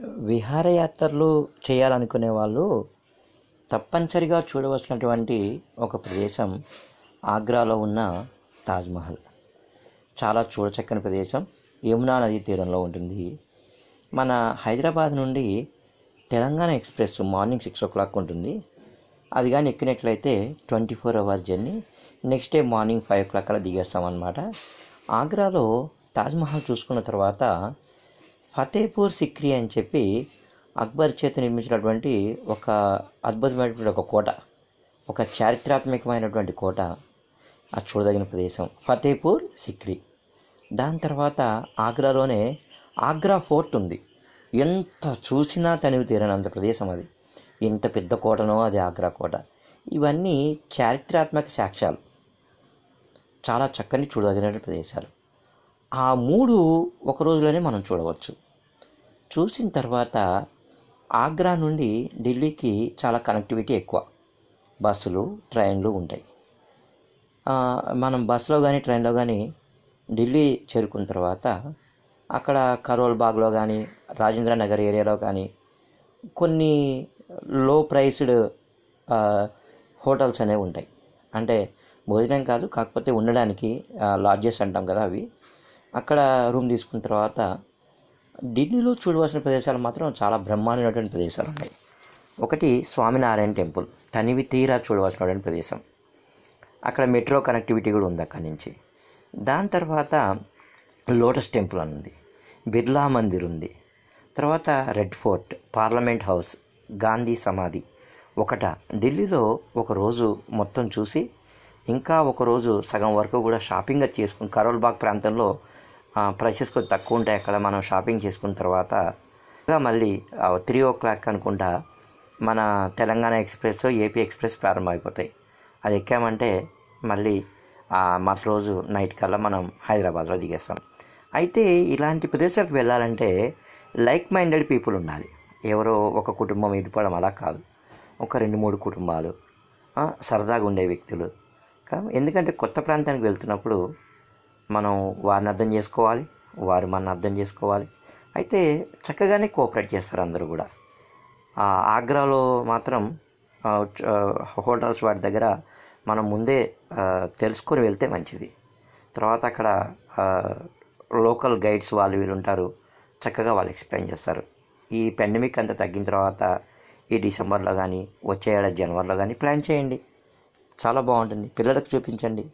విహారయాత్రలు చేయాలనుకునే వాళ్ళు తప్పనిసరిగా చూడవలసినటువంటి ఒక ప్రదేశం ఆగ్రాలో ఉన్న తాజ్మహల్ చాలా చూడచక్కని ప్రదేశం. యమునా నదీ తీరంలో ఉంటుంది. మన హైదరాబాద్ నుండి Telangana express morning six o'clock ఉంటుంది. అది కానీ ఎక్కినట్లయితే twenty four hours journey. Next day morning five o'clock అలా దిగేస్తామన్నమాట. ఆగ్రాలో తాజ్మహల్ చూసుకున్న తర్వాత ఫతేపూర్ సిక్రీ అని చెప్పి అక్బర్ చేత నిర్మించినటువంటి ఒక అద్భుతమైనటువంటి ఒక కోట ఒక చారిత్రాత్మకమైనటువంటి కోట ఆ చూడదగిన ప్రదేశం ఫతేపూర్ సిక్రీ. దాని తర్వాత ఆగ్రాలోనే ఆగ్రా ఫోర్ట్ ఉంది. ఎంత చూసినా తనివి తీరనంత ప్రదేశం అది. ఎంత పెద్ద కోటనో అది ఆగ్రా కోట. ఇవన్నీ చారిత్రాత్మక సాక్ష్యాలు. చాలా చక్కని చూడదగిన ప్రదేశాలు. ఆ మూడు ఒక రోజులోనే మనం చూడవచ్చు. చూసిన తర్వాత ఆగ్రా నుండి ఢిల్లీకి చాలా కనెక్టివిటీ ఎక్కువ. బస్సులు ట్రైన్లు ఉంటాయి. మనం బస్సులో కానీ ట్రైన్లో కానీ ఢిల్లీ చేరుకున్న తర్వాత అక్కడ కరోల్ బాగ్లో కానీ రాజేంద్ర నగర్ ఏరియాలో కానీ కొన్ని లో ప్రైస్డ్ హోటల్స్ అనేవి ఉంటాయి. అంటే భోజనం కాదు కాకపోతే ఉండడానికి లాడ్జెస్ అంటాం కదా అవి. అక్కడ రూమ్ తీసుకున్న తర్వాత ఢిల్లీలో చూడవలసిన ప్రదేశాలు మాత్రం చాలా బ్రహ్మాండమైనటువంటి ప్రదేశాలు ఉన్నాయి. ఒకటి స్వామినారాయణ టెంపుల్. తనివి తీరా చూడవలసినటువంటి ప్రదేశం. అక్కడ మెట్రో కనెక్టివిటీ కూడా ఉంది అక్కడి నుంచి. దాని తర్వాత లోటస్ టెంపుల్ అని ఉంది. బిర్లా మందిర్ ఉంది. తర్వాత red fort parliament house Gandhi సమాధి ఒకట. ఢిల్లీలో ఒకరోజు మొత్తం చూసి ఇంకా ఒకరోజు సగం వరకు కూడా షాపింగ్ చేసుకుని కరోల్ బాగ్ ప్రాంతంలో ప్రైసెస్ కొద్ది తక్కువ ఉంటాయి అక్కడ మనం షాపింగ్ చేసుకున్న తర్వాత ఇంకా మళ్ళీ త్రీ ఓ క్లాక్ అనుకుంటా మన తెలంగాణ ఎక్స్ప్రెస్ ఏపీ ఎక్స్ప్రెస్ ప్రారంభమైపోతాయి. అది ఎక్కామంటే మళ్ళీ మరుసటి రోజు నైట్ కల్లా మనం హైదరాబాద్లో దిగేస్తాం. అయితే ఇలాంటి ప్రదేశాలకు వెళ్ళాలంటే లైక్ మైండెడ్ పీపుల్ ఉండాలి. ఎవరో ఒక కుటుంబం ఇడిపడం అలా కాదు. ఒక రెండు మూడు కుటుంబాలు సరదాగా ఉండే వ్యక్తులు. ఎందుకంటే కొత్త ప్రాంతానికి వెళ్తున్నప్పుడు మనం వారిని అర్థం చేసుకోవాలి వారు మనని అర్థం చేసుకోవాలి. అయితే చక్కగానే కోఆపరేట్ చేస్తారు అందరూ కూడా. ఆగ్రాలో మాత్రం హోటల్స్ వాటి దగ్గర మనం ముందే తెలుసుకొని వెళ్తే మంచిది. తర్వాత అక్కడ లోకల్ గైడ్స్ వాళ్ళు వీళ్ళు ఉంటారు చక్కగా వాళ్ళు ఎక్స్ప్లెయిన్ చేస్తారు. ఈ పెండమిక్ అంతా తగ్గిన తర్వాత ఈ డిసెంబర్లో కానీ వచ్చే ఏడాది జనవరిలో కానీ ప్లాన్ చేయండి. చాలా బాగుంటుంది. పిల్లలకు చూపించండి.